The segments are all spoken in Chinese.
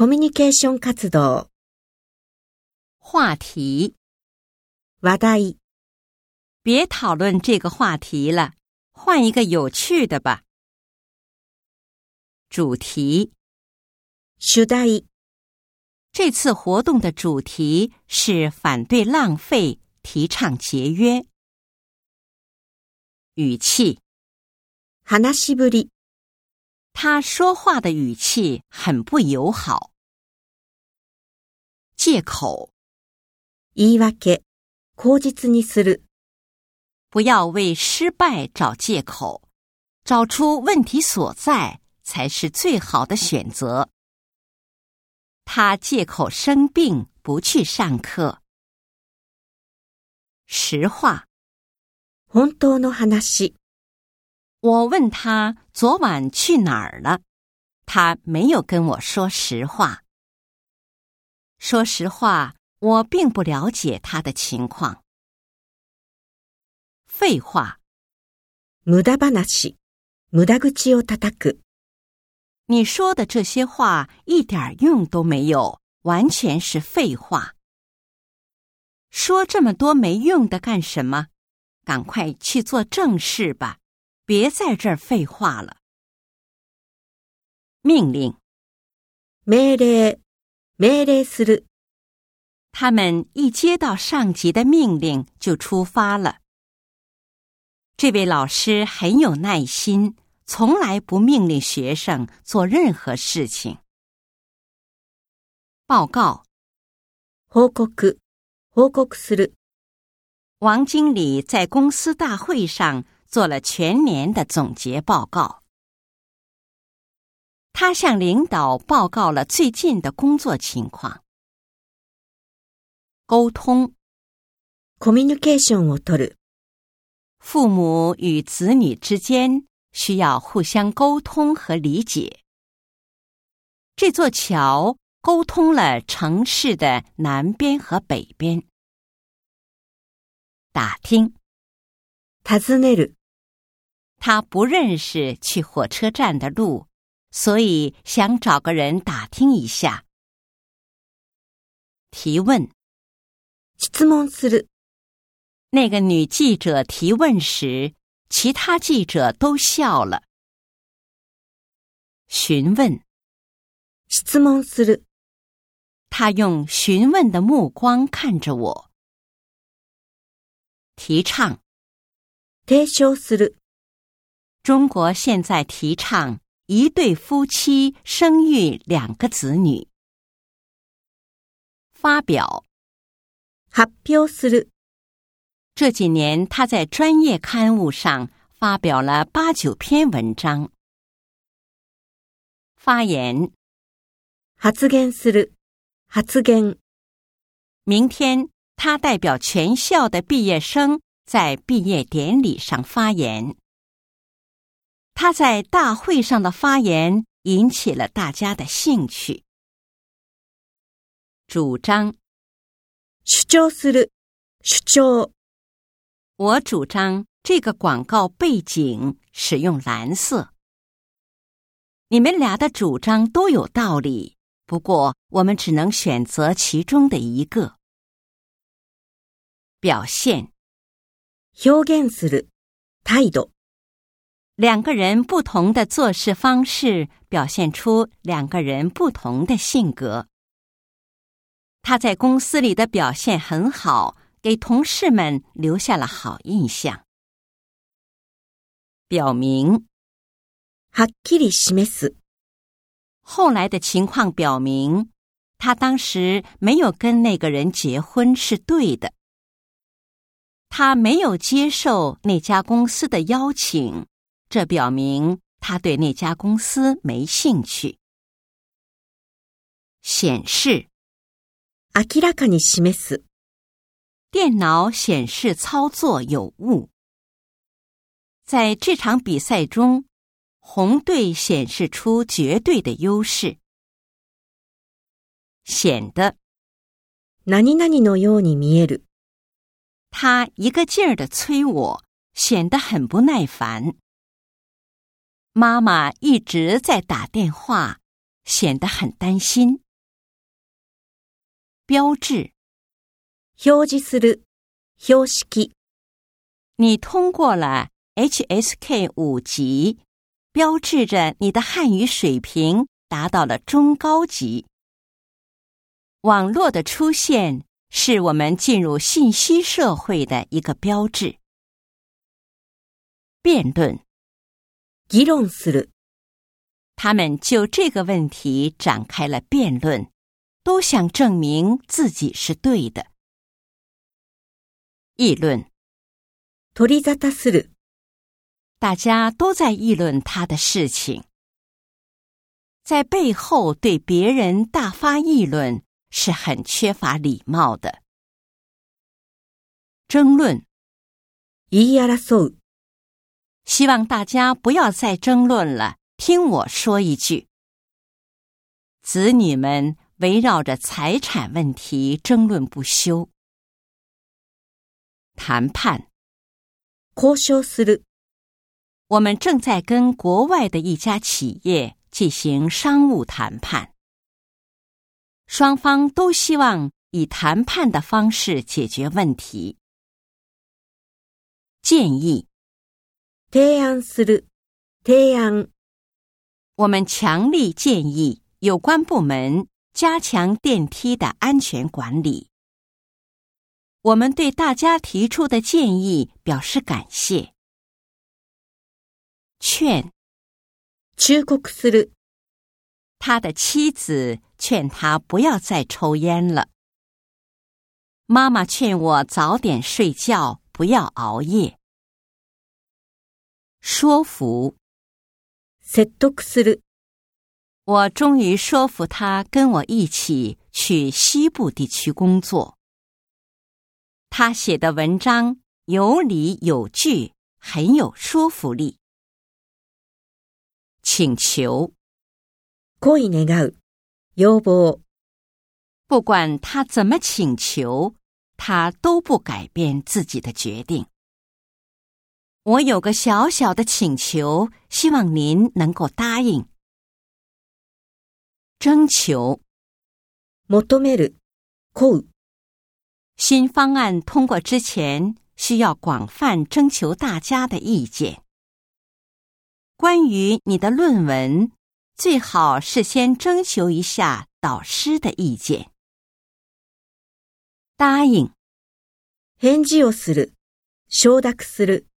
コミュニケーション活動。话题話題。别讨论这个话题了，换一个有趣的吧。主题主題。这次活动的主题是反对浪费，提倡节约。语气，話しぶり。他说话的语气很不友好。借口，言い訳、口実にする。不要为失败找借口，找出问题所在才是最好的选择。他借口生病不去上课。实话，本当の話。我问他昨晚去哪儿了，他没有跟我说实话。说实话，我并不了解他的情况。废话，你说的这些话一点用都没有，完全是废话。说这么多没用的干什么？赶快去做正事吧。别在这儿废话了！命令、命令、命令する。他们一接到上级的命令就出发了。这位老师很有耐心，从来不命令学生做任何事情。报告、報告する。王经理在公司大会上。做了全年的总结报告，他向领导报告了最近的工作情况。沟通，コミュニケーションを取る。父母与子女之间需要互相沟通和理解。这座桥沟通了城市的南边和北边。打听，たねる。他不认识去火车站的路，所以想找个人打听一下。提问。那个女记者提问时，其他记者都笑了。询问。他用询问的目光看着我。提倡。中国现在提倡一对夫妻生育两个子女。发表，发表する。这几年，他在专业刊物上发表了八九篇文章。发言，発言する，発言。明天，他代表全校的毕业生在毕业典礼上发言。他在大会上的发言引起了大家的兴趣。主张，主张する，主张。我主张这个广告背景使用蓝色。你们俩的主张都有道理，不过我们只能选择其中的一个。表现，表現する，态度。两个人不同的做事方式，表现出两个人不同的性格。他在公司里的表现很好，给同事们留下了好印象，表明。ハッキリ示す。后来的情况表明，他当时没有跟那个人结婚是对的。他没有接受那家公司的邀请。这表明他对那家公司没兴趣。显示，明らかに示す。电脑显示操作有误。在这场比赛中，红队显示出绝对的优势。显得，なにのように見える。他一个劲儿的催我，显得很不耐烦。妈妈一直在打电话，显得很担心。标志，标志する，表示你通过了 HSK 五级，标志着你的汉语水平达到了中高级。网络的出现是我们进入信息社会的一个标志。辩论。議論する。他们就這個問題展開了辯論，都想證明自己是對的。議論。取り沙汰する。大家都在議論他的事情，在背後對別人大發議論是很缺乏禮貌的。爭論。言い争う。希望大家不要再争论了。听我说一句：子女们围绕着财产问题争论不休。谈判，交する。我们正在跟国外的一家企业进行商务谈判，双方都希望以谈判的方式解决问题。建议。提案する。提案。我们强烈建议有关部门加强电梯的安全管理。我们对大家提出的建议表示感谢。劝。忠告する。他的妻子劝他不要再抽烟了。妈妈劝我早点睡觉，不要熬夜。说服，説得する。我终于说服他跟我一起去西部地区工作。他写的文章有理有据，很有说服力。请求，こいねう。要望，不管他怎么请求，他都不改变自己的决定。我有个小小的请求，希望您能够答应。征求，求める新方案通过之前需要广泛征求大家的意见。关于你的论文，最好事先征求一下导师的意见。答应、返事をする、承諾する。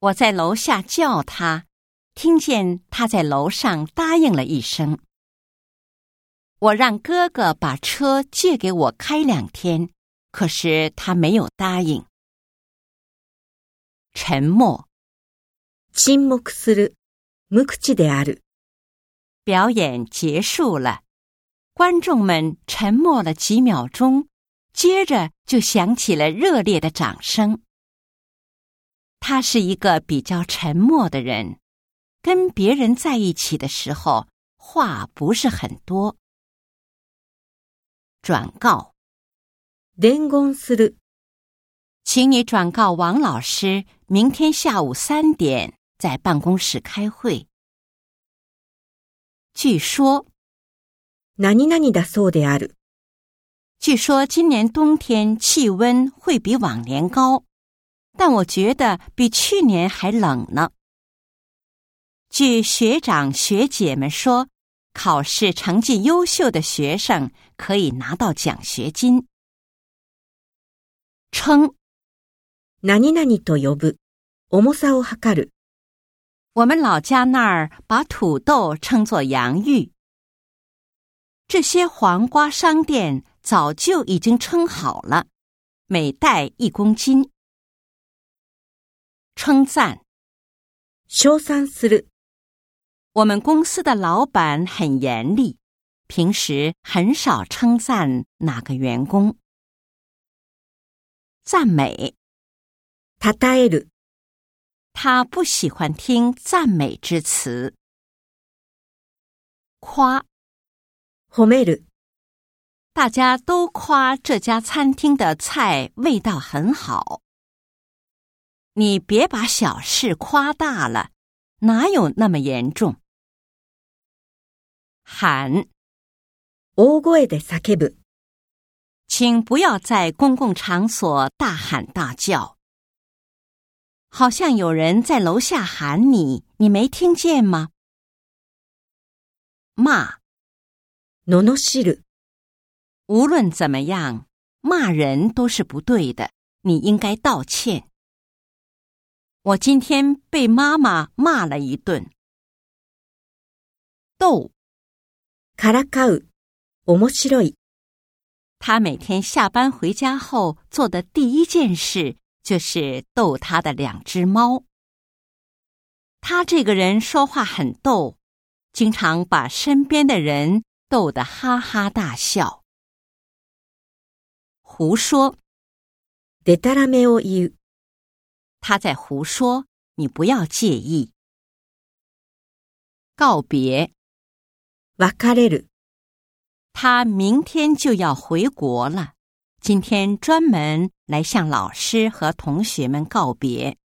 我在楼下叫他，听见他在楼上答应了一声。我让哥哥把车借给我开两天，可是他没有答应。沉默。默する、である。表演结束了，观众们沉默了几秒钟，接着就响起了热烈的掌声。他是一个比较沉默的人，跟别人在一起的时候话不是很多。转告，伝言する，请你转告王老师，明天下午三点在办公室开会。据说，なに、だそうだある。据说今年冬天气温会比往年高。但我觉得比去年还冷呢。据学长学姐们说，考试成绩优秀的学生可以拿到奖学金。称，とぶ、重さをる。我们老家那儿把土豆称作洋芋。这些黄瓜商店早就已经称好了，每袋一公斤。称赞，称讚する。我们公司的老板很严厉，平时很少称赞哪个员工。赞美，たたえる。他不喜欢听赞美之词。夸，褒める。大家都夸这家餐厅的菜味道很好。你别把小事夸大了，哪有那么严重？喊，大声喊，请不要在公共场所大喊大叫，好像有人在楼下喊你，你没听见吗？骂，无论怎么样，骂人都是不对的，你应该道歉。我今天被妈妈骂了一顿。逗，からかう、面白い。他每天下班回家后做的第一件事就是逗他的两只猫。他这个人说话很逗，经常把身边的人逗得哈哈大笑。胡说，でたらめを言う。他在胡说，你不要介意。告别，別れる他明天就要回国了，今天专门来向老师和同学们告别。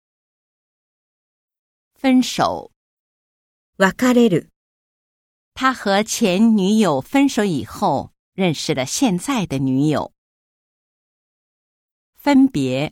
分手，別れる他和前女友分手以后，认识了现在的女友。分别。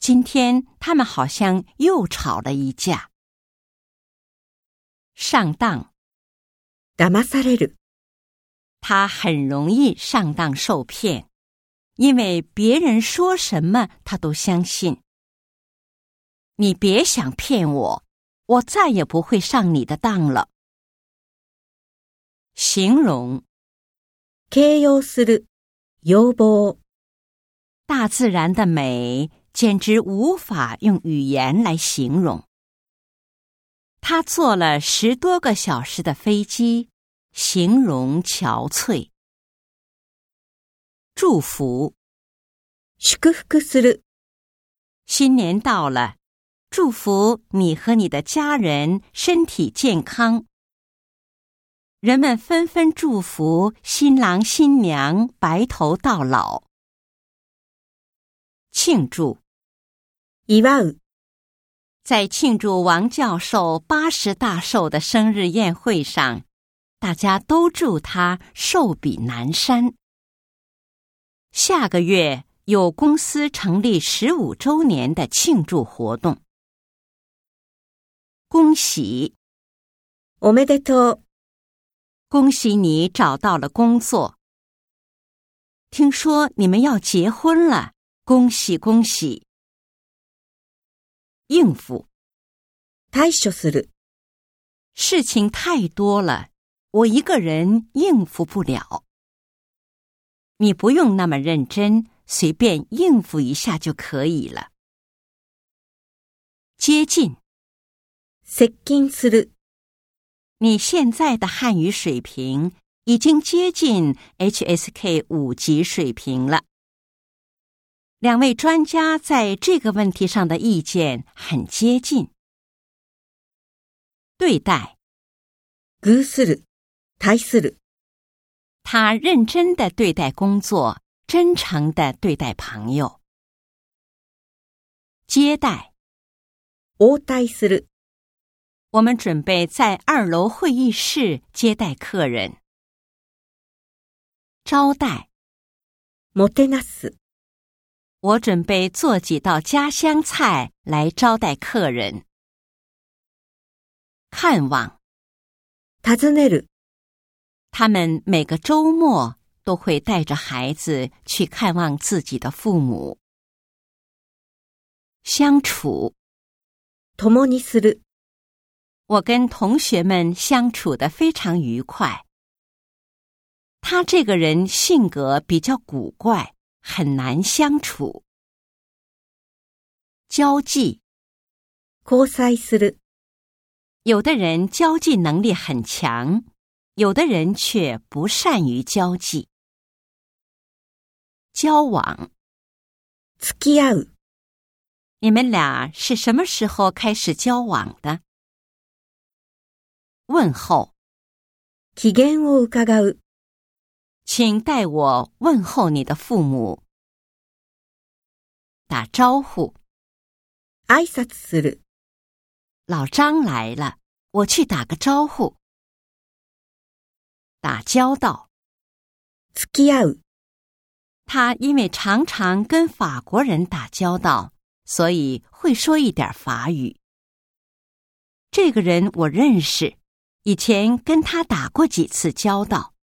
今天他们好像又吵了一架。上当，だまされる。他很容易上当受骗，因为别人说什么他都相信。你别想骗我，我再也不会上你的当了。形容，形容する。欲望，大自然的美。简直无法用语言来形容。他坐了十多个小时的飞机，形容憔悴。祝福，祝福する。新年到了，祝福你和你的家人身体健康。人们纷纷祝福新郎新娘白头到老。庆祝！一万，在庆祝王教授八十大寿的生日宴会上，大家都祝他寿比南山。下个月有公司成立十五周年的庆祝活动，恭喜！おめでとう！恭喜你找到了工作。听说你们要结婚了。恭喜恭喜！应付対処する，事情太多了，我一个人应付不了。你不用那么认真，随便应付一下就可以了。接近接近する，你现在的汉语水平已经接近 HSK 五级水平了。两位专家在这个问题上的意见很接近。对待，する、対する。他认真的对待工作，真诚的对待朋友。接待、応対する。我们准备在二楼会议室接待客人。招待、モテナス。我准备做几道家乡菜来招待客人。看望，尋つねる。他们每个周末都会带着孩子去看望自己的父母。相处，共にする。我跟同学们相处的非常愉快。他这个人性格比较古怪。很难相处，交际。交際する。有的人交际能力很强，有的人却不善于交际。交往。付き合う。你们俩是什么时候开始交往的？问候。起源を伺う。请代我问候你的父母，打招呼。挨拶する。老张来了，我去打个招呼。打交道。付き合う。他因为常常跟法国人打交道，所以会说一点法语。这个人我认识，以前跟他打过几次交道。